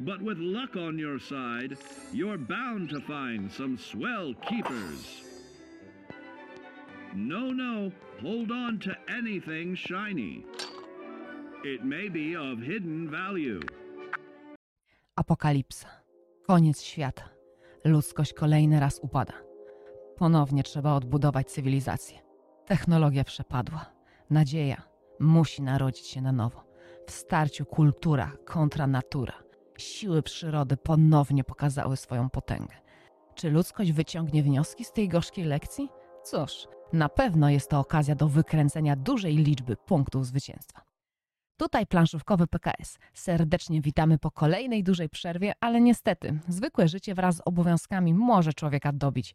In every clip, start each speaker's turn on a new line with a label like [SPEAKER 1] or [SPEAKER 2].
[SPEAKER 1] But with luck on your side, you're bound to find some swell keepers. No, no, hold on to anything shiny. It may be of hidden value.
[SPEAKER 2] Apokalipsa. Koniec świata. Ludzkość kolejny raz upada. Ponownie trzeba odbudować cywilizację. Technologia przepadła. Nadzieja musi narodzić się na nowo. W starciu kultura kontra natura. Siły przyrody ponownie pokazały swoją potęgę. Czy ludzkość wyciągnie wnioski z tej gorzkiej lekcji? Cóż, na pewno jest to okazja do wykręcenia dużej liczby punktów zwycięstwa. Tutaj planszówkowy PKS. Serdecznie witamy po kolejnej dużej przerwie, ale niestety zwykłe życie wraz z obowiązkami może człowieka dobić.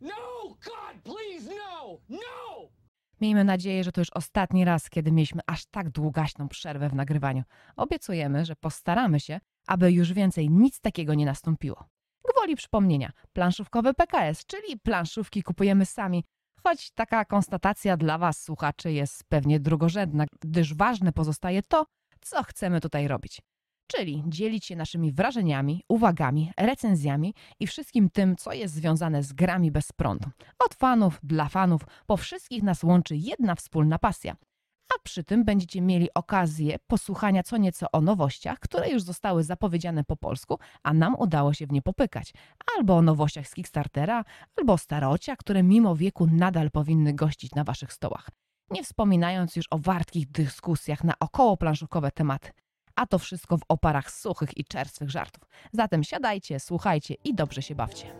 [SPEAKER 3] No! God, please, no! No!
[SPEAKER 2] Miejmy nadzieję, że to już ostatni raz, kiedy mieliśmy aż tak długaśną przerwę w nagrywaniu. Obiecujemy, że postaramy się, aby już więcej nic takiego nie nastąpiło. Gwoli przypomnienia, planszówkowy PKS, czyli planszówki kupujemy sami, choć taka konstatacja dla Was, słuchaczy, jest pewnie drugorzędna, gdyż ważne pozostaje to, co chcemy tutaj robić. Czyli dzielić się naszymi wrażeniami, uwagami, recenzjami i wszystkim tym, co jest związane z grami bez prądu. Od fanów, dla fanów, po wszystkich nas łączy jedna wspólna pasja. A przy tym będziecie mieli okazję posłuchania co nieco o nowościach, które już zostały zapowiedziane po polsku, a nam udało się w nie popykać. Albo o nowościach z Kickstartera, albo o starociach, które mimo wieku nadal powinny gościć na waszych stołach. Nie wspominając już o wartkich dyskusjach na około planszówkowe tematy. A to wszystko w oparach suchych i czerstwych żartów. Zatem siadajcie, słuchajcie i dobrze się bawcie.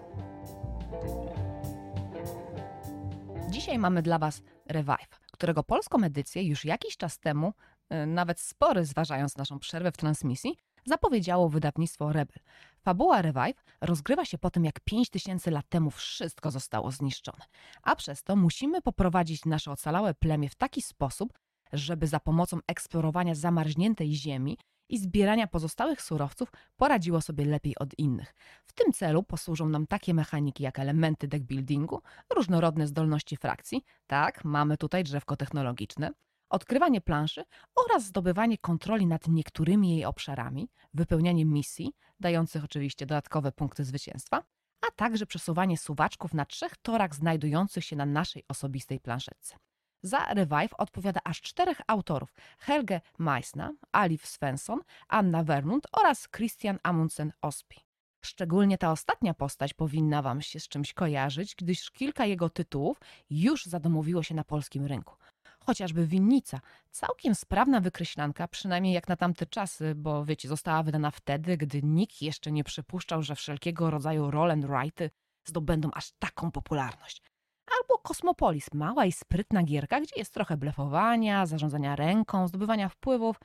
[SPEAKER 2] Dzisiaj mamy dla Was Revive, którego polską edycję już jakiś czas temu, y, nawet spory zważając naszą przerwę w transmisji, zapowiedziało wydawnictwo Rebel. Fabuła Revive rozgrywa się po tym, jak 5000 lat temu wszystko zostało zniszczone, a przez to musimy poprowadzić nasze ocalałe plemię w taki sposób, żeby za pomocą eksplorowania zamarzniętej ziemi i zbierania pozostałych surowców poradziło sobie lepiej od innych. W tym celu posłużą nam takie mechaniki jak elementy deckbuildingu, różnorodne zdolności frakcji, tak, mamy tutaj drzewko technologiczne, odkrywanie planszy oraz zdobywanie kontroli nad niektórymi jej obszarami, wypełnianie misji, dających oczywiście dodatkowe punkty zwycięstwa, a także przesuwanie suwaczków na trzech torach znajdujących się na naszej osobistej planszetce. Za Revive odpowiada aż czterech autorów: Helge Meissner, Alif Svensson, Anna Wernund oraz Christian Amundsen Ospi. Szczególnie ta ostatnia postać powinna Wam się z czymś kojarzyć, gdyż kilka jego tytułów już zadomowiło się na polskim rynku. Chociażby Winnica, całkiem sprawna wykreślanka, przynajmniej jak na tamte czasy, bo wiecie, została wydana wtedy, gdy nikt jeszcze nie przypuszczał, że wszelkiego rodzaju roll and zdobędą aż taką popularność albo Kosmopolis, mała i sprytna gierka, gdzie jest trochę blefowania, zarządzania ręką, zdobywania wpływów,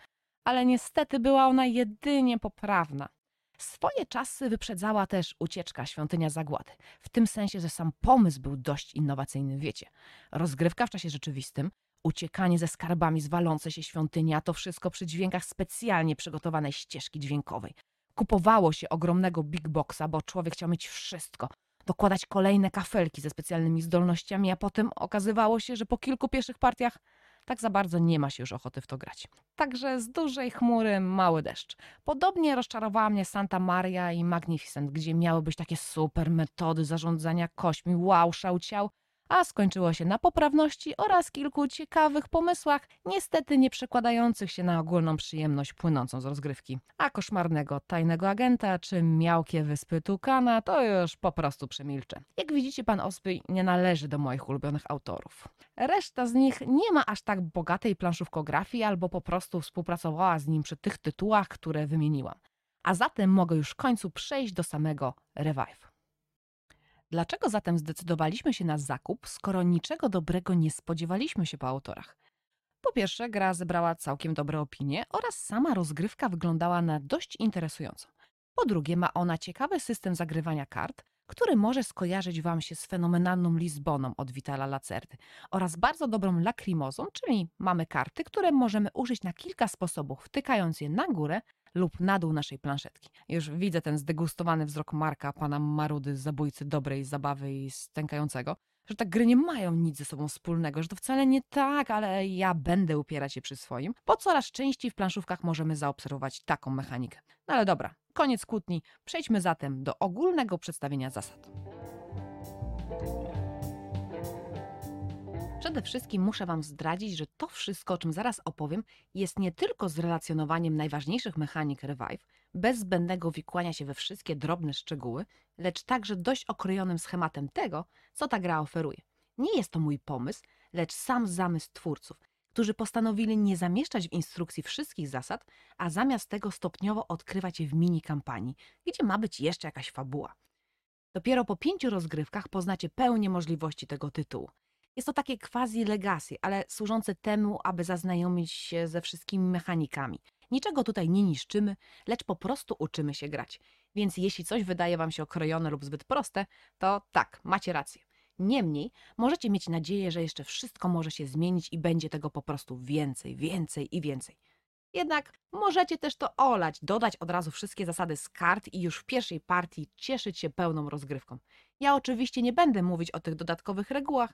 [SPEAKER 2] ale niestety była ona jedynie poprawna. Swoje czasy wyprzedzała też ucieczka Świątynia Zagłady, w tym sensie, że sam pomysł był dość innowacyjny, wiecie. Rozgrywka w czasie rzeczywistym, uciekanie ze skarbami z walące się świątyni, a to wszystko przy dźwiękach specjalnie przygotowanej ścieżki dźwiękowej. Kupowało się ogromnego big boxa, bo człowiek chciał mieć wszystko, dokładać kolejne kafelki ze specjalnymi zdolnościami, a potem okazywało się, że po kilku pierwszych partiach tak za bardzo nie ma się już ochoty w to grać. Także z dużej chmury mały deszcz. Podobnie rozczarowała mnie Santa Maria i Magnificent, gdzie miały być takie super metody zarządzania kośćmi, wow, szałciał, a skończyło się na poprawności oraz kilku ciekawych pomysłach, niestety nie przekładających się na ogólną przyjemność płynącą z rozgrywki. A koszmarnego tajnego agenta czy miałkie wyspy Tukana to już po prostu przemilczę. Jak widzicie, pan Osby nie należy do moich ulubionych autorów. Reszta z nich nie ma aż tak bogatej planszówkografii albo po prostu współpracowała z nim przy tych tytułach, które wymieniłam. A zatem mogę już w końcu przejść do samego Revive. Dlaczego zatem zdecydowaliśmy się na zakup, skoro niczego dobrego nie spodziewaliśmy się po autorach? Po pierwsze, gra zebrała całkiem dobre opinie oraz sama rozgrywka wyglądała na dość interesującą. Po drugie, ma ona ciekawy system zagrywania kart, który może skojarzyć Wam się z fenomenalną Lizboną od Vitala Lacerdy oraz bardzo dobrą Lacrimozą, czyli mamy karty, które możemy użyć na kilka sposobów, wtykając je na górę lub na dół naszej planszetki. Już widzę ten zdegustowany wzrok Marka, pana Marudy, zabójcy dobrej zabawy i stękającego. że te gry nie mają nic ze sobą wspólnego, że to wcale nie tak, ale ja będę upierać się przy swoim, bo coraz częściej w planszówkach możemy zaobserwować taką mechanikę. No ale dobra, koniec kłótni, przejdźmy zatem do ogólnego przedstawienia zasad. Przede wszystkim muszę Wam zdradzić, że to wszystko, o czym zaraz opowiem, jest nie tylko zrelacjonowaniem najważniejszych mechanik Revive, bez zbędnego wikłania się we wszystkie drobne szczegóły, lecz także dość okrojonym schematem tego, co ta gra oferuje. Nie jest to mój pomysł, lecz sam zamysł twórców, którzy postanowili nie zamieszczać w instrukcji wszystkich zasad, a zamiast tego stopniowo odkrywać je w mini kampanii, gdzie ma być jeszcze jakaś fabuła. Dopiero po pięciu rozgrywkach poznacie pełnię możliwości tego tytułu. Jest to takie quasi legacy, ale służące temu, aby zaznajomić się ze wszystkimi mechanikami. Niczego tutaj nie niszczymy, lecz po prostu uczymy się grać. Więc jeśli coś wydaje Wam się okrojone lub zbyt proste, to tak, macie rację. Niemniej możecie mieć nadzieję, że jeszcze wszystko może się zmienić i będzie tego po prostu więcej, więcej i więcej. Jednak możecie też to olać, dodać od razu wszystkie zasady z kart i już w pierwszej partii cieszyć się pełną rozgrywką. Ja oczywiście nie będę mówić o tych dodatkowych regułach,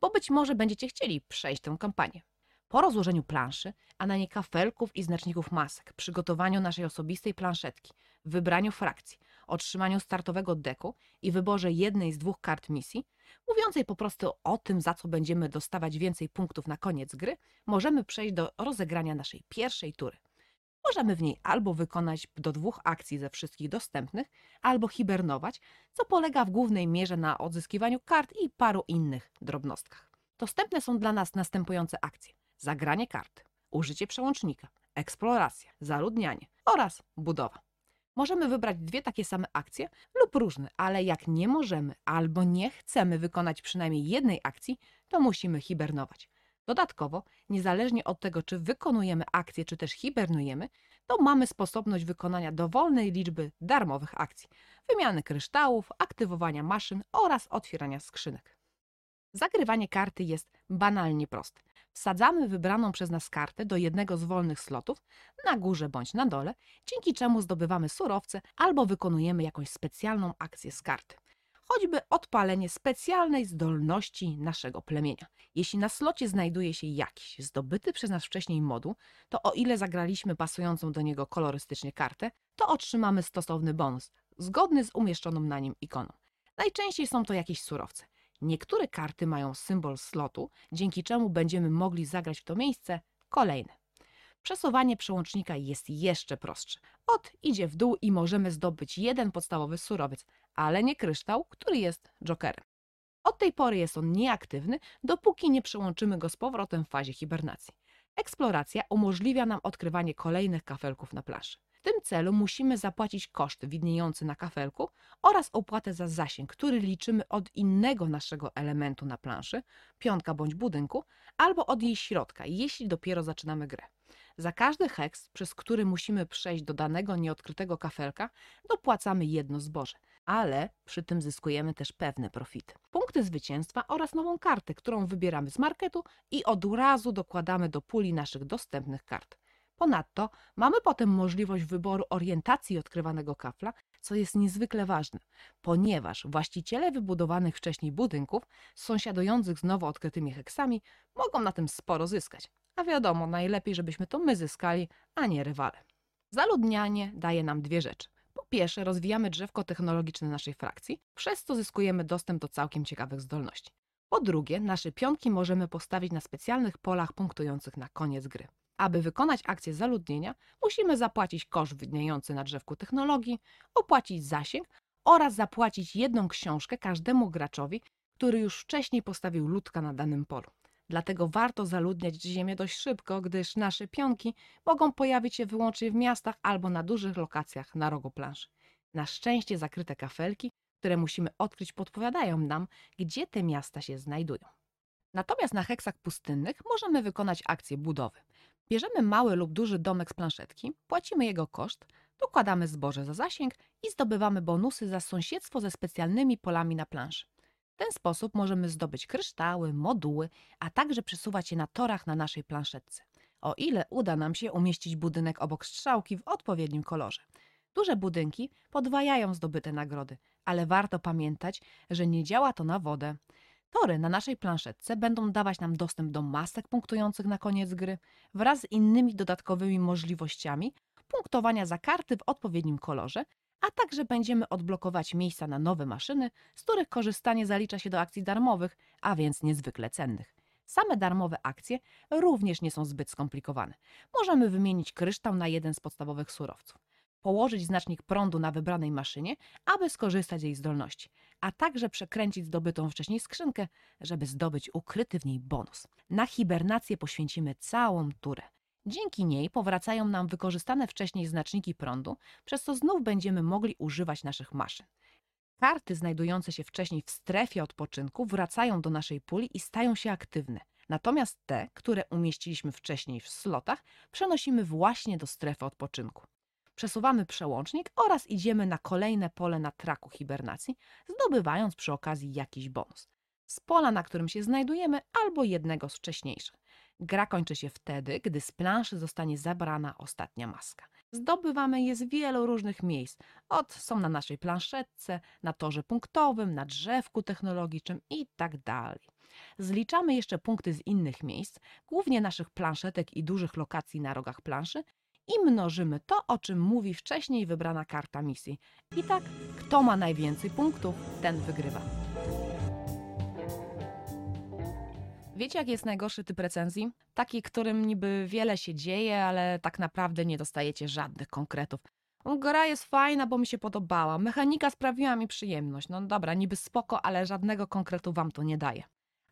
[SPEAKER 2] bo być może będziecie chcieli przejść tę kampanię. Po rozłożeniu planszy, a na nie kafelków i znaczników masek, przygotowaniu naszej osobistej planszetki, wybraniu frakcji, otrzymaniu startowego deku i wyborze jednej z dwóch kart misji, mówiącej po prostu o tym, za co będziemy dostawać więcej punktów na koniec gry, możemy przejść do rozegrania naszej pierwszej tury. Możemy w niej albo wykonać do dwóch akcji ze wszystkich dostępnych, albo hibernować, co polega w głównej mierze na odzyskiwaniu kart i paru innych drobnostkach. Dostępne są dla nas następujące akcje: zagranie karty, użycie przełącznika, eksploracja, zaludnianie oraz budowa. Możemy wybrać dwie takie same akcje lub różne, ale jak nie możemy albo nie chcemy wykonać przynajmniej jednej akcji, to musimy hibernować. Dodatkowo, niezależnie od tego, czy wykonujemy akcję, czy też hibernujemy, to mamy sposobność wykonania dowolnej liczby darmowych akcji, wymiany kryształów, aktywowania maszyn oraz otwierania skrzynek. Zagrywanie karty jest banalnie proste. Wsadzamy wybraną przez nas kartę do jednego z wolnych slotów, na górze bądź na dole, dzięki czemu zdobywamy surowce albo wykonujemy jakąś specjalną akcję z karty choćby odpalenie specjalnej zdolności naszego plemienia. Jeśli na slocie znajduje się jakiś zdobyty przez nas wcześniej moduł, to o ile zagraliśmy pasującą do niego kolorystycznie kartę, to otrzymamy stosowny bonus, zgodny z umieszczoną na nim ikoną. Najczęściej są to jakieś surowce. Niektóre karty mają symbol slotu, dzięki czemu będziemy mogli zagrać w to miejsce kolejne. Przesuwanie przełącznika jest jeszcze prostsze. Od idzie w dół i możemy zdobyć jeden podstawowy surowiec, ale nie kryształ, który jest jokerem. Od tej pory jest on nieaktywny, dopóki nie przełączymy go z powrotem w fazie hibernacji. Eksploracja umożliwia nam odkrywanie kolejnych kafelków na planszy. W tym celu musimy zapłacić koszt widniejący na kafelku oraz opłatę za zasięg, który liczymy od innego naszego elementu na planszy, pionka bądź budynku, albo od jej środka, jeśli dopiero zaczynamy grę. Za każdy heks, przez który musimy przejść do danego nieodkrytego kafelka, dopłacamy jedno zboże, ale przy tym zyskujemy też pewne profity. Punkty zwycięstwa oraz nową kartę, którą wybieramy z marketu i od razu dokładamy do puli naszych dostępnych kart. Ponadto mamy potem możliwość wyboru orientacji odkrywanego kafla, co jest niezwykle ważne, ponieważ właściciele wybudowanych wcześniej budynków, sąsiadujących z nowo odkrytymi heksami, mogą na tym sporo zyskać. A wiadomo, najlepiej, żebyśmy to my zyskali, a nie rywale. Zaludnianie daje nam dwie rzeczy. Po pierwsze, rozwijamy drzewko technologiczne naszej frakcji, przez co zyskujemy dostęp do całkiem ciekawych zdolności. Po drugie, nasze pionki możemy postawić na specjalnych polach punktujących na koniec gry. Aby wykonać akcję zaludnienia, musimy zapłacić koszt widniejący na drzewku technologii, opłacić zasięg oraz zapłacić jedną książkę każdemu graczowi, który już wcześniej postawił ludka na danym polu. Dlatego warto zaludniać ziemię dość szybko, gdyż nasze pionki mogą pojawić się wyłącznie w miastach albo na dużych lokacjach na rogu planszy. Na szczęście zakryte kafelki, które musimy odkryć, podpowiadają nam, gdzie te miasta się znajdują. Natomiast na heksach pustynnych możemy wykonać akcję budowy. Bierzemy mały lub duży domek z planszetki, płacimy jego koszt, dokładamy zboże za zasięg i zdobywamy bonusy za sąsiedztwo ze specjalnymi polami na planszy. W ten sposób możemy zdobyć kryształy, moduły, a także przesuwać je na torach na naszej planszetce. O ile uda nam się umieścić budynek obok strzałki w odpowiednim kolorze. Duże budynki podwajają zdobyte nagrody, ale warto pamiętać, że nie działa to na wodę. Tory na naszej planszetce będą dawać nam dostęp do masek punktujących na koniec gry wraz z innymi dodatkowymi możliwościami punktowania za karty w odpowiednim kolorze, a także będziemy odblokować miejsca na nowe maszyny, z których korzystanie zalicza się do akcji darmowych, a więc niezwykle cennych. Same darmowe akcje również nie są zbyt skomplikowane. Możemy wymienić kryształ na jeden z podstawowych surowców, położyć znacznik prądu na wybranej maszynie, aby skorzystać z jej zdolności, a także przekręcić zdobytą wcześniej skrzynkę, żeby zdobyć ukryty w niej bonus. Na hibernację poświęcimy całą turę. Dzięki niej powracają nam wykorzystane wcześniej znaczniki prądu, przez co znów będziemy mogli używać naszych maszyn. Karty znajdujące się wcześniej w strefie odpoczynku wracają do naszej puli i stają się aktywne. Natomiast te, które umieściliśmy wcześniej w slotach, przenosimy właśnie do strefy odpoczynku. Przesuwamy przełącznik oraz idziemy na kolejne pole na traku hibernacji, zdobywając przy okazji jakiś bonus. Z pola, na którym się znajdujemy, albo jednego z wcześniejszych. Gra kończy się wtedy, gdy z planszy zostanie zabrana ostatnia maska. Zdobywamy je z wielu różnych miejsc. Od są na naszej planszetce, na torze punktowym, na drzewku technologicznym i tak. Zliczamy jeszcze punkty z innych miejsc, głównie naszych planszetek i dużych lokacji na rogach planszy i mnożymy to, o czym mówi wcześniej wybrana karta misji. I tak, kto ma najwięcej punktów, ten wygrywa. Wiecie, jaki jest najgorszy typ recenzji? Taki, którym niby wiele się dzieje, ale tak naprawdę nie dostajecie żadnych konkretów. No, Gra jest fajna, bo mi się podobała. Mechanika sprawiła mi przyjemność. No dobra, niby spoko, ale żadnego konkretu wam to nie daje.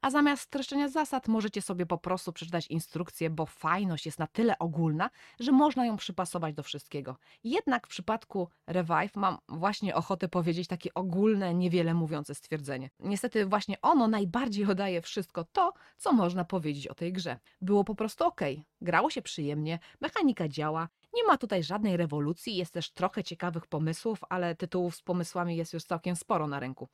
[SPEAKER 2] A zamiast streszczenia zasad możecie sobie po prostu przeczytać instrukcję, bo fajność jest na tyle ogólna, że można ją przypasować do wszystkiego. Jednak w przypadku Revive mam właśnie ochotę powiedzieć takie ogólne, niewiele mówiące stwierdzenie. Niestety właśnie ono najbardziej oddaje wszystko to, co można powiedzieć o tej grze. Było po prostu ok, grało się przyjemnie, mechanika działa, nie ma tutaj żadnej rewolucji, jest też trochę ciekawych pomysłów, ale tytułów z pomysłami jest już całkiem sporo na rynku.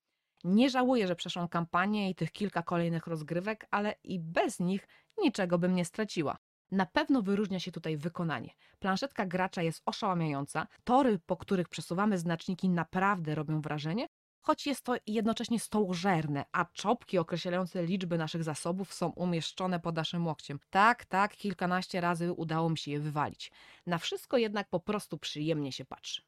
[SPEAKER 2] Nie żałuję, że przeszłam kampanię i tych kilka kolejnych rozgrywek, ale i bez nich niczego bym nie straciła. Na pewno wyróżnia się tutaj wykonanie. Planszetka gracza jest oszałamiająca, tory, po których przesuwamy znaczniki, naprawdę robią wrażenie, choć jest to jednocześnie stołożerne, a czopki określające liczby naszych zasobów są umieszczone pod naszym łokciem. Tak, tak, kilkanaście razy udało mi się je wywalić. Na wszystko jednak po prostu przyjemnie się patrzy.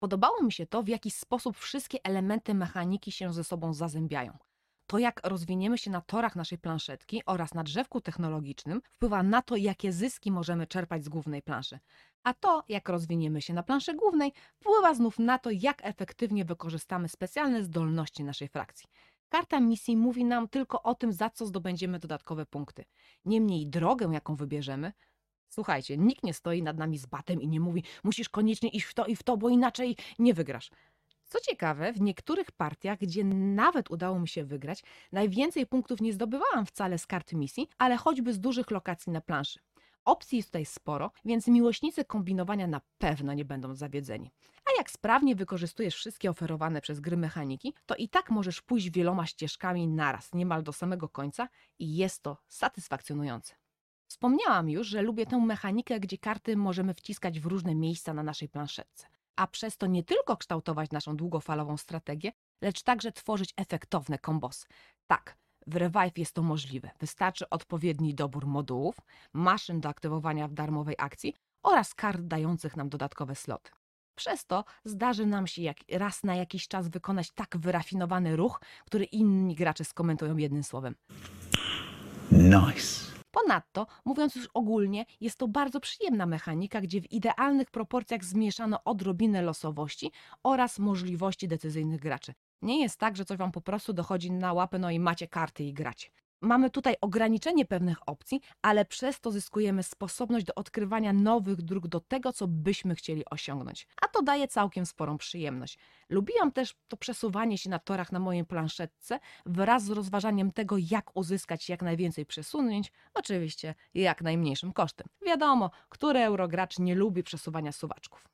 [SPEAKER 2] Podobało mi się to, w jaki sposób wszystkie elementy mechaniki się ze sobą zazębiają. To, jak rozwiniemy się na torach naszej planszetki oraz na drzewku technologicznym, wpływa na to, jakie zyski możemy czerpać z głównej planszy. A to, jak rozwiniemy się na planszy głównej, wpływa znów na to, jak efektywnie wykorzystamy specjalne zdolności naszej frakcji. Karta misji mówi nam tylko o tym, za co zdobędziemy dodatkowe punkty. Niemniej drogę, jaką wybierzemy, Słuchajcie, nikt nie stoi nad nami z batem i nie mówi, musisz koniecznie iść w to i w to, bo inaczej nie wygrasz. Co ciekawe, w niektórych partiach, gdzie nawet udało mi się wygrać, najwięcej punktów nie zdobywałam wcale z kart misji, ale choćby z dużych lokacji na planszy. Opcji jest tutaj sporo, więc miłośnicy kombinowania na pewno nie będą zawiedzeni. A jak sprawnie wykorzystujesz wszystkie oferowane przez gry mechaniki, to i tak możesz pójść wieloma ścieżkami naraz, niemal do samego końca i jest to satysfakcjonujące. Wspomniałam już, że lubię tę mechanikę, gdzie karty możemy wciskać w różne miejsca na naszej planszetce, a przez to nie tylko kształtować naszą długofalową strategię, lecz także tworzyć efektowne kombosy. Tak, w Revive jest to możliwe. Wystarczy odpowiedni dobór modułów, maszyn do aktywowania w darmowej akcji oraz kart dających nam dodatkowe sloty. Przez to zdarzy nam się jak raz na jakiś czas wykonać tak wyrafinowany ruch, który inni gracze skomentują jednym słowem.
[SPEAKER 4] Nice.
[SPEAKER 2] Ponadto, mówiąc już ogólnie, jest to bardzo przyjemna mechanika, gdzie w idealnych proporcjach zmieszano odrobinę losowości oraz możliwości decyzyjnych graczy. Nie jest tak, że coś wam po prostu dochodzi na łapę, no i macie karty i gracie. Mamy tutaj ograniczenie pewnych opcji, ale przez to zyskujemy sposobność do odkrywania nowych dróg do tego, co byśmy chcieli osiągnąć. A to daje całkiem sporą przyjemność. Lubiłam też to przesuwanie się na torach na mojej planszetce wraz z rozważaniem tego, jak uzyskać jak najwięcej przesunięć, oczywiście jak najmniejszym kosztem. Wiadomo, który eurogracz nie lubi przesuwania suwaczków.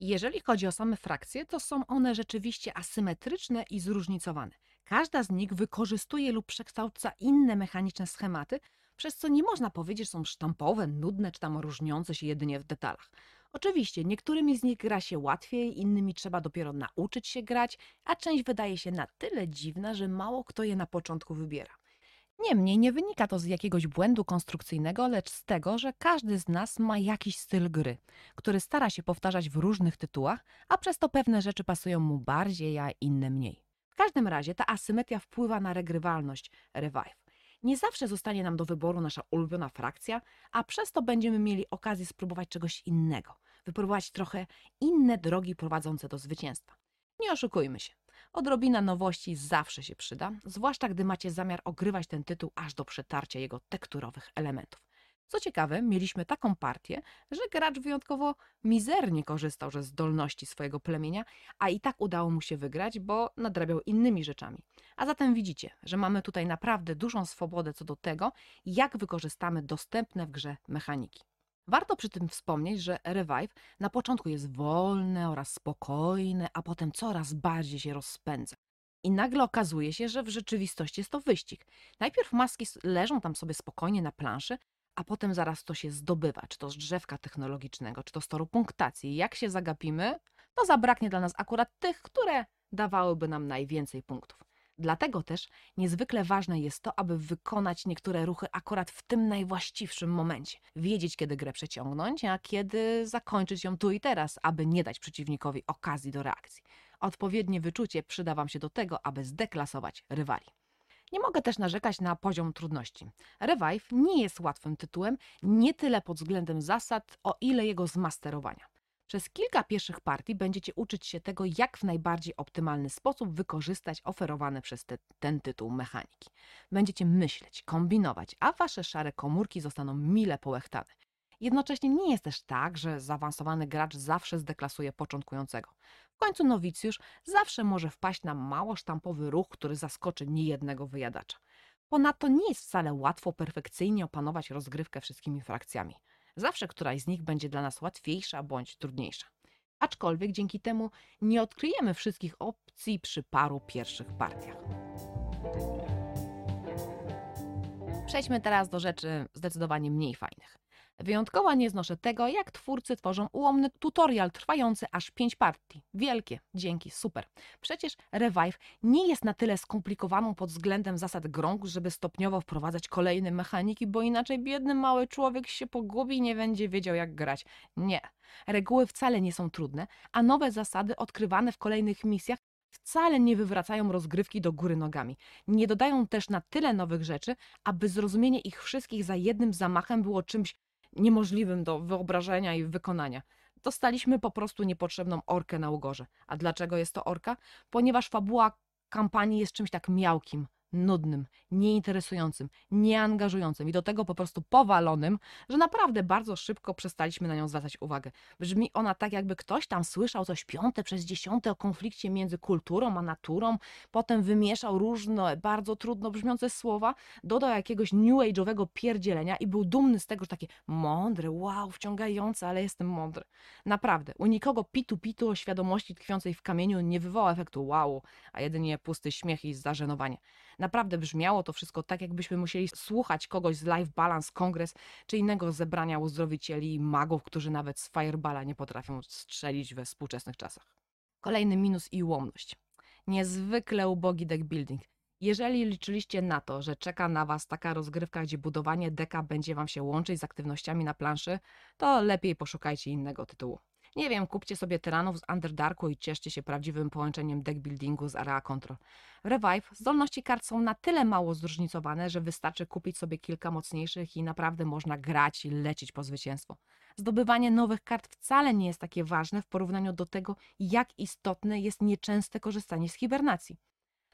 [SPEAKER 2] Jeżeli chodzi o same frakcje, to są one rzeczywiście asymetryczne i zróżnicowane. Każda z nich wykorzystuje lub przekształca inne mechaniczne schematy, przez co nie można powiedzieć, że są sztampowe, nudne czy tam różniące się jedynie w detalach. Oczywiście, niektórymi z nich gra się łatwiej, innymi trzeba dopiero nauczyć się grać, a część wydaje się na tyle dziwna, że mało kto je na początku wybiera. Niemniej nie wynika to z jakiegoś błędu konstrukcyjnego, lecz z tego, że każdy z nas ma jakiś styl gry, który stara się powtarzać w różnych tytułach, a przez to pewne rzeczy pasują mu bardziej, a inne mniej. Każdym razie ta asymetria wpływa na regrywalność Revive. Nie zawsze zostanie nam do wyboru nasza ulubiona frakcja, a przez to będziemy mieli okazję spróbować czegoś innego, wypróbować trochę inne drogi prowadzące do zwycięstwa. Nie oszukujmy się. Odrobina nowości zawsze się przyda, zwłaszcza gdy macie zamiar ogrywać ten tytuł aż do przetarcia jego tekturowych elementów. Co ciekawe, mieliśmy taką partię, że gracz wyjątkowo mizernie korzystał ze zdolności swojego plemienia, a i tak udało mu się wygrać, bo nadrabiał innymi rzeczami. A zatem widzicie, że mamy tutaj naprawdę dużą swobodę co do tego, jak wykorzystamy dostępne w grze mechaniki. Warto przy tym wspomnieć, że Revive na początku jest wolne oraz spokojne, a potem coraz bardziej się rozpędza. I nagle okazuje się, że w rzeczywistości jest to wyścig. Najpierw maski leżą tam sobie spokojnie na planszy, a potem zaraz to się zdobywa, czy to z drzewka technologicznego, czy to z toru punktacji. Jak się zagapimy, to zabraknie dla nas akurat tych, które dawałyby nam najwięcej punktów. Dlatego też niezwykle ważne jest to, aby wykonać niektóre ruchy akurat w tym najwłaściwszym momencie. Wiedzieć, kiedy grę przeciągnąć, a kiedy zakończyć ją tu i teraz, aby nie dać przeciwnikowi okazji do reakcji. Odpowiednie wyczucie przyda Wam się do tego, aby zdeklasować rywali. Nie mogę też narzekać na poziom trudności. Revive nie jest łatwym tytułem, nie tyle pod względem zasad, o ile jego zmasterowania. Przez kilka pierwszych partii będziecie uczyć się tego, jak w najbardziej optymalny sposób wykorzystać oferowane przez te, ten tytuł mechaniki. Będziecie myśleć, kombinować, a wasze szare komórki zostaną mile połechtane. Jednocześnie nie jest też tak, że zaawansowany gracz zawsze zdeklasuje początkującego. W końcu nowicjusz zawsze może wpaść na mało sztampowy ruch, który zaskoczy niejednego wyjadacza. Ponadto nie jest wcale łatwo perfekcyjnie opanować rozgrywkę wszystkimi frakcjami. Zawsze któraś z nich będzie dla nas łatwiejsza bądź trudniejsza. Aczkolwiek dzięki temu nie odkryjemy wszystkich opcji przy paru pierwszych partiach. Przejdźmy teraz do rzeczy zdecydowanie mniej fajnych. Wyjątkowo nie znoszę tego, jak twórcy tworzą ułomny tutorial trwający aż 5 partii. Wielkie, dzięki, super. Przecież Revive nie jest na tyle skomplikowaną pod względem zasad grą, żeby stopniowo wprowadzać kolejne mechaniki, bo inaczej biedny mały człowiek się pogubi i nie będzie wiedział jak grać. Nie. Reguły wcale nie są trudne, a nowe zasady odkrywane w kolejnych misjach wcale nie wywracają rozgrywki do góry nogami. Nie dodają też na tyle nowych rzeczy, aby zrozumienie ich wszystkich za jednym zamachem było czymś niemożliwym do wyobrażenia i wykonania. Dostaliśmy po prostu niepotrzebną orkę na ugorze. A dlaczego jest to orka? Ponieważ fabuła kampanii jest czymś tak miałkim, nudnym, nieinteresującym, nieangażującym i do tego po prostu powalonym, że naprawdę bardzo szybko przestaliśmy na nią zwracać uwagę. Brzmi ona tak, jakby ktoś tam słyszał coś piąte przez dziesiąte o konflikcie między kulturą a naturą, potem wymieszał różne, bardzo trudno brzmiące słowa, dodał jakiegoś new age'owego pierdzielenia i był dumny z tego, że takie mądre, wow, wciągające, ale jestem mądry. Naprawdę, u nikogo pitu-pitu o świadomości tkwiącej w kamieniu nie wywoła efektu wow, a jedynie pusty śmiech i zażenowanie. Naprawdę brzmiało to wszystko tak, jakbyśmy musieli słuchać kogoś z Live Balance Kongres czy innego zebrania uzdrowicieli magów, którzy nawet z Fireballa nie potrafią strzelić we współczesnych czasach. Kolejny minus i ułomność. Niezwykle ubogi deck building. Jeżeli liczyliście na to, że czeka na Was taka rozgrywka, gdzie budowanie deka będzie Wam się łączyć z aktywnościami na planszy, to lepiej poszukajcie innego tytułu. Nie wiem, kupcie sobie tyranów z Underdarku i cieszcie się prawdziwym połączeniem deckbuildingu z Area Control. Revive, zdolności kart są na tyle mało zróżnicowane, że wystarczy kupić sobie kilka mocniejszych i naprawdę można grać i lecieć po zwycięstwo. Zdobywanie nowych kart wcale nie jest takie ważne w porównaniu do tego, jak istotne jest nieczęste korzystanie z hibernacji.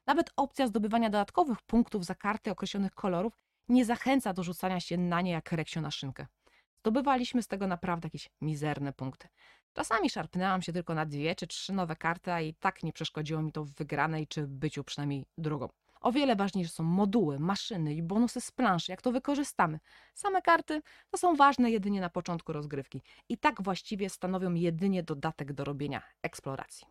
[SPEAKER 2] Nawet opcja zdobywania dodatkowych punktów za karty określonych kolorów nie zachęca do rzucania się na nie jak reksio na szynkę. Zdobywaliśmy z tego naprawdę jakieś mizerne punkty. Czasami szarpnęłam się tylko na dwie czy trzy nowe karty, a i tak nie przeszkodziło mi to w wygranej czy byciu przynajmniej drugą. O wiele ważniejsze są moduły, maszyny i bonusy z planszy, jak to wykorzystamy. Same karty to są ważne jedynie na początku rozgrywki i tak właściwie stanowią jedynie dodatek do robienia eksploracji.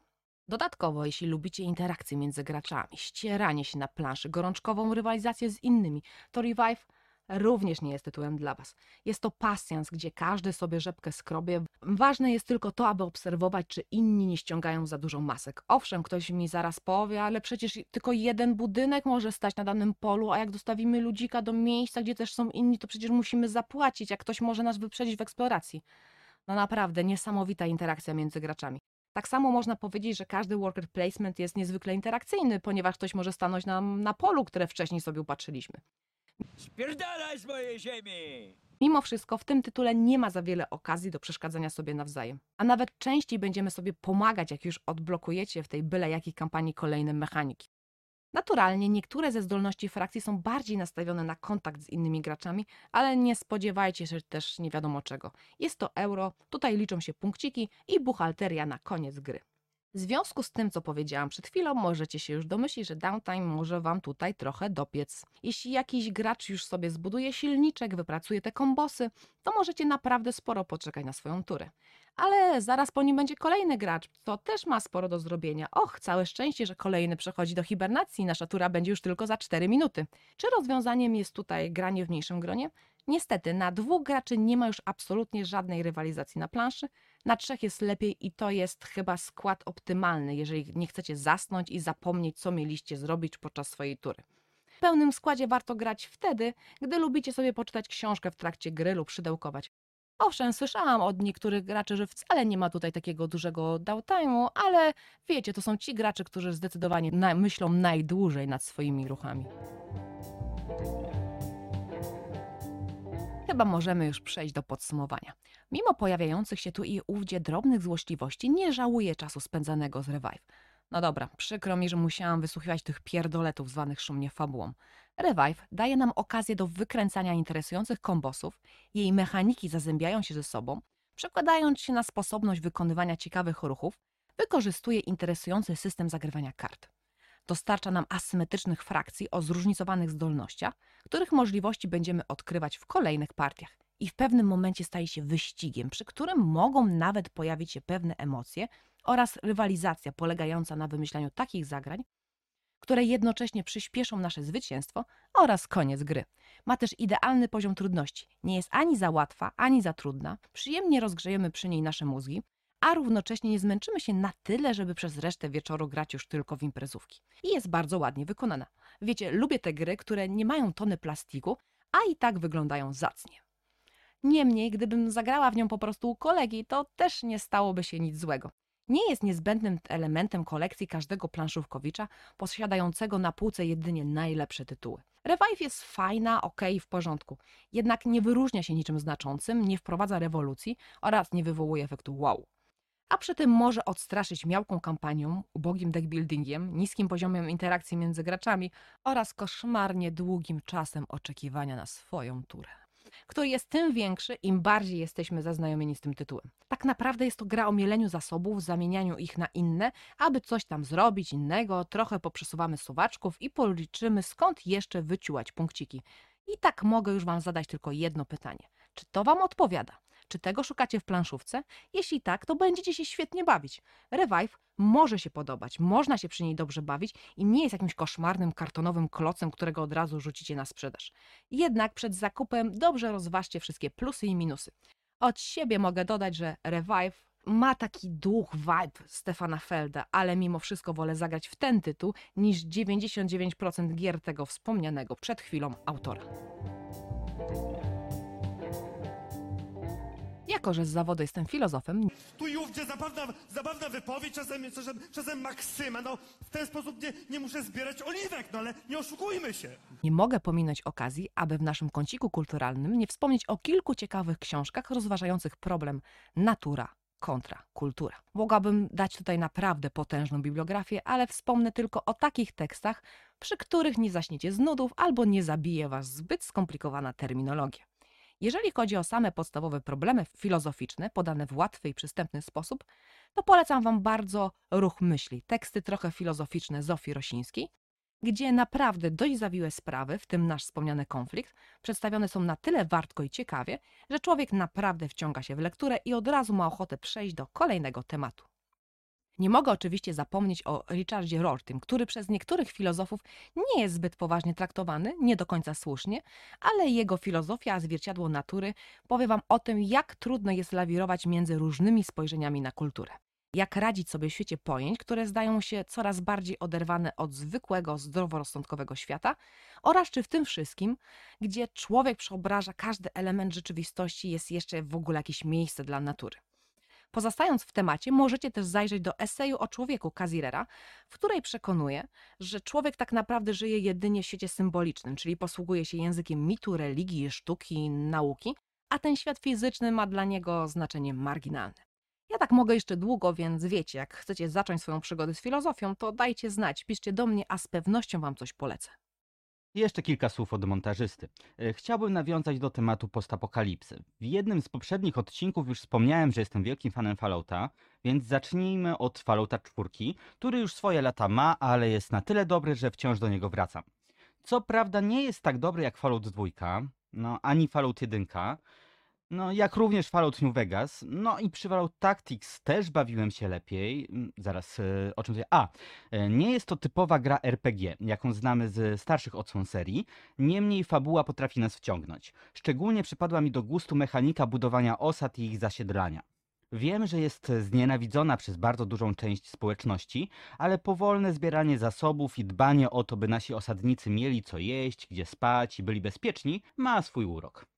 [SPEAKER 2] Dodatkowo, jeśli lubicie interakcje między graczami, ścieranie się na planszy, gorączkową rywalizację z innymi, to Revive również nie jest tytułem dla Was. Jest to pasjans, gdzie każdy sobie rzepkę skrobie. Ważne jest tylko to, aby obserwować, czy inni nie ściągają za dużo masek. Owszem, ktoś mi zaraz powie, ale przecież tylko jeden budynek może stać na danym polu, a jak dostawimy ludzika do miejsca, gdzie też są inni, to przecież musimy zapłacić, jak ktoś może nas wyprzedzić w eksploracji. No naprawdę, niesamowita interakcja między graczami. Tak samo można powiedzieć, że każdy worker placement jest niezwykle interakcyjny, ponieważ ktoś może stanąć nam na polu, które wcześniej sobie upatrzyliśmy.
[SPEAKER 3] Spierdalaj z mojej ziemi!
[SPEAKER 2] Mimo wszystko w tym tytule nie ma za wiele okazji do przeszkadzania sobie nawzajem. A nawet częściej będziemy sobie pomagać, jak już odblokujecie w tej byle jakiej kampanii kolejne mechaniki. Naturalnie niektóre ze zdolności frakcji są bardziej nastawione na kontakt z innymi graczami, ale nie spodziewajcie się też nie wiadomo czego. Jest to euro, tutaj liczą się punkciki i buchalteria na koniec gry. W związku z tym, co powiedziałam przed chwilą, możecie się już domyślić, że downtime może Wam tutaj trochę dopiec. Jeśli jakiś gracz już sobie zbuduje silniczek, wypracuje te kombosy, to możecie naprawdę sporo poczekać na swoją turę. Ale zaraz po nim będzie kolejny gracz, to też ma sporo do zrobienia. Och, całe szczęście, że kolejny przechodzi do hibernacji, nasza tura będzie już tylko za 4 minuty. Czy rozwiązaniem jest tutaj granie w mniejszym gronie? Niestety, na dwóch graczy nie ma już absolutnie żadnej rywalizacji na planszy, na trzech jest lepiej i to jest chyba skład optymalny, jeżeli nie chcecie zasnąć i zapomnieć, co mieliście zrobić podczas swojej tury. W pełnym składzie warto grać wtedy, gdy lubicie sobie poczytać książkę w trakcie gry lub szydełkować. Owszem, słyszałam od niektórych graczy, że wcale nie ma tutaj takiego dużego downtime'u, ale wiecie, to są ci gracze, którzy zdecydowanie na, myślą najdłużej nad swoimi ruchami. Chyba możemy już przejść do podsumowania. Mimo pojawiających się tu i ówdzie drobnych złośliwości, nie żałuję czasu spędzanego z Revive. No dobra, przykro mi, że musiałam wysłuchiwać tych pierdoletów zwanych szumnie fabułą. Revive daje nam okazję do wykręcania interesujących kombosów, jej mechaniki zazębiają się ze sobą, przekładając się na sposobność wykonywania ciekawych ruchów, wykorzystuje interesujący system zagrywania kart. Dostarcza nam asymetrycznych frakcji o zróżnicowanych zdolnościach, których możliwości będziemy odkrywać w kolejnych partiach. I w pewnym momencie staje się wyścigiem, przy którym mogą nawet pojawić się pewne emocje oraz rywalizacja polegająca na wymyślaniu takich zagrań, które jednocześnie przyspieszą nasze zwycięstwo oraz koniec gry. Ma też idealny poziom trudności. Nie jest ani za łatwa, ani za trudna. Przyjemnie rozgrzejemy przy niej nasze mózgi, a równocześnie nie zmęczymy się na tyle, żeby przez resztę wieczoru grać już tylko w imprezówki. I jest bardzo ładnie wykonana. Wiecie, lubię te gry, które nie mają tony plastiku, a i tak wyglądają zacnie. Niemniej, gdybym zagrała w nią po prostu u kolegi, to też nie stałoby się nic złego. Nie jest niezbędnym elementem kolekcji każdego planszówkowicza posiadającego na półce jedynie najlepsze tytuły. Revive jest fajna, ok, w porządku, jednak nie wyróżnia się niczym znaczącym, nie wprowadza rewolucji oraz nie wywołuje efektu wow. A przy tym może odstraszyć miałką kampanią, ubogim deckbuildingiem, niskim poziomem interakcji między graczami oraz koszmarnie długim czasem oczekiwania na swoją turę który jest tym większy, im bardziej jesteśmy zaznajomieni z tym tytułem. Tak naprawdę jest to gra o mieleniu zasobów, zamienianiu ich na inne, aby coś tam zrobić innego, trochę poprzesuwamy suwaczków i policzymy skąd jeszcze wyciułać punkciki. I tak mogę już Wam zadać tylko jedno pytanie. Czy to Wam odpowiada? Czy tego szukacie w planszówce? Jeśli tak, to będziecie się świetnie bawić. Revive może się podobać, można się przy niej dobrze bawić i nie jest jakimś koszmarnym kartonowym klocem, którego od razu rzucicie na sprzedaż. Jednak przed zakupem dobrze rozważcie wszystkie plusy i minusy. Od siebie mogę dodać, że Revive ma taki duch, vibe Stefana Felda, ale mimo wszystko wolę zagrać w ten tytuł niż 99% gier tego wspomnianego przed chwilą autora. Jako, że z zawodu jestem filozofem,
[SPEAKER 4] Tu i ówdzie zabawna, zabawna wypowiedź, czasem, czasem, czasem maksyma. No, w ten sposób nie, nie muszę zbierać oliwek, no ale nie oszukujmy się.
[SPEAKER 2] nie mogę pominąć okazji, aby w naszym kąciku kulturalnym nie wspomnieć o kilku ciekawych książkach rozważających problem natura kontra kultura. Mogłabym dać tutaj naprawdę potężną bibliografię, ale wspomnę tylko o takich tekstach, przy których nie zaśniecie z nudów albo nie zabije was zbyt skomplikowana terminologia. Jeżeli chodzi o same podstawowe problemy filozoficzne, podane w łatwy i przystępny sposób, to polecam Wam bardzo Ruch Myśli, teksty trochę filozoficzne Zofii Rosińskiej, gdzie naprawdę dość zawiłe sprawy, w tym nasz wspomniany konflikt, przedstawione są na tyle wartko i ciekawie, że człowiek naprawdę wciąga się w lekturę i od razu ma ochotę przejść do kolejnego tematu. Nie mogę oczywiście zapomnieć o Richardzie Rortym, który przez niektórych filozofów nie jest zbyt poważnie traktowany, nie do końca słusznie, ale jego filozofia, zwierciadło natury, powie Wam o tym, jak trudno jest lawirować między różnymi spojrzeniami na kulturę. Jak radzić sobie w świecie pojęć, które zdają się coraz bardziej oderwane od zwykłego, zdroworozsądkowego świata, oraz czy w tym wszystkim, gdzie człowiek przeobraża każdy element rzeczywistości, jest jeszcze w ogóle jakieś miejsce dla natury. Pozostając w temacie, możecie też zajrzeć do eseju o człowieku Kazirera, w której przekonuje, że człowiek tak naprawdę żyje jedynie w świecie symbolicznym, czyli posługuje się językiem mitu, religii, sztuki, nauki, a ten świat fizyczny ma dla niego znaczenie marginalne. Ja tak mogę jeszcze długo, więc wiecie, jak chcecie zacząć swoją przygodę z filozofią, to dajcie znać, piszcie do mnie, a z pewnością wam coś polecę.
[SPEAKER 5] Jeszcze kilka słów od montażysty. E, Chciałbym nawiązać do tematu postapokalipsy. W jednym z poprzednich odcinków już wspomniałem, że jestem wielkim fanem Fallouta, więc zacznijmy od Fallouta 4, który już swoje lata ma, ale jest na tyle dobry, że wciąż do niego wracam. Co prawda nie jest tak dobry jak Fallout 2, no ani Fallout 1, no jak również Fallout New Vegas, no i przy Fallout Tactics też bawiłem się lepiej. Mm, Zaraz, e, o czym to A, e, nie jest to typowa gra RPG, jaką znamy z starszych odsłon serii, niemniej fabuła potrafi nas wciągnąć. Szczególnie przypadła mi do gustu mechanika budowania osad i ich zasiedlania. Wiem, że jest znienawidzona przez bardzo dużą część społeczności, ale powolne zbieranie zasobów i dbanie o to, by nasi osadnicy mieli co jeść, gdzie spać i byli bezpieczni, ma swój urok.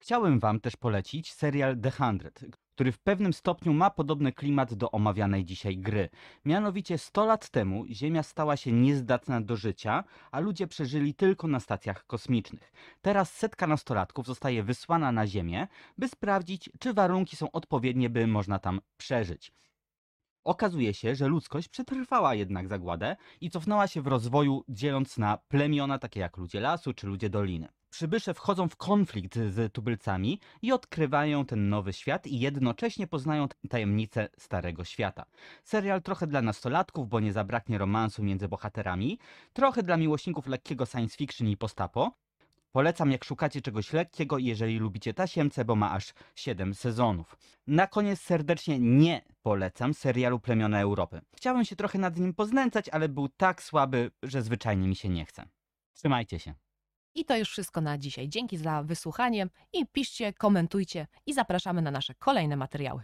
[SPEAKER 5] Chciałem Wam też polecić serial The Hundred, który w pewnym stopniu ma podobny klimat do omawianej dzisiaj gry. Mianowicie 100 lat temu Ziemia stała się niezdatna do życia, a ludzie przeżyli tylko na stacjach kosmicznych. Teraz setka nastolatków zostaje wysłana na Ziemię, by sprawdzić, czy warunki są odpowiednie, by można tam przeżyć. Okazuje się, że ludzkość przetrwała jednak zagładę i cofnęła się w rozwoju, dzieląc na plemiona takie jak ludzie lasu czy ludzie doliny. Przybysze wchodzą w konflikt z tubylcami i odkrywają ten nowy świat i jednocześnie poznają tajemnice starego świata. Serial trochę dla nastolatków, bo nie zabraknie romansu między bohaterami, trochę dla miłośników lekkiego science fiction i postapo. Polecam jak szukacie czegoś lekkiego, jeżeli lubicie tasiemce, bo ma aż 7 sezonów. Na koniec serdecznie nie polecam serialu Plemiona Europy. Chciałem się trochę nad nim poznęcać, ale był tak słaby, że zwyczajnie mi się nie chce. Trzymajcie się.
[SPEAKER 2] I to już wszystko na dzisiaj. Dzięki za wysłuchanie i piszcie, komentujcie i zapraszamy na nasze kolejne materiały.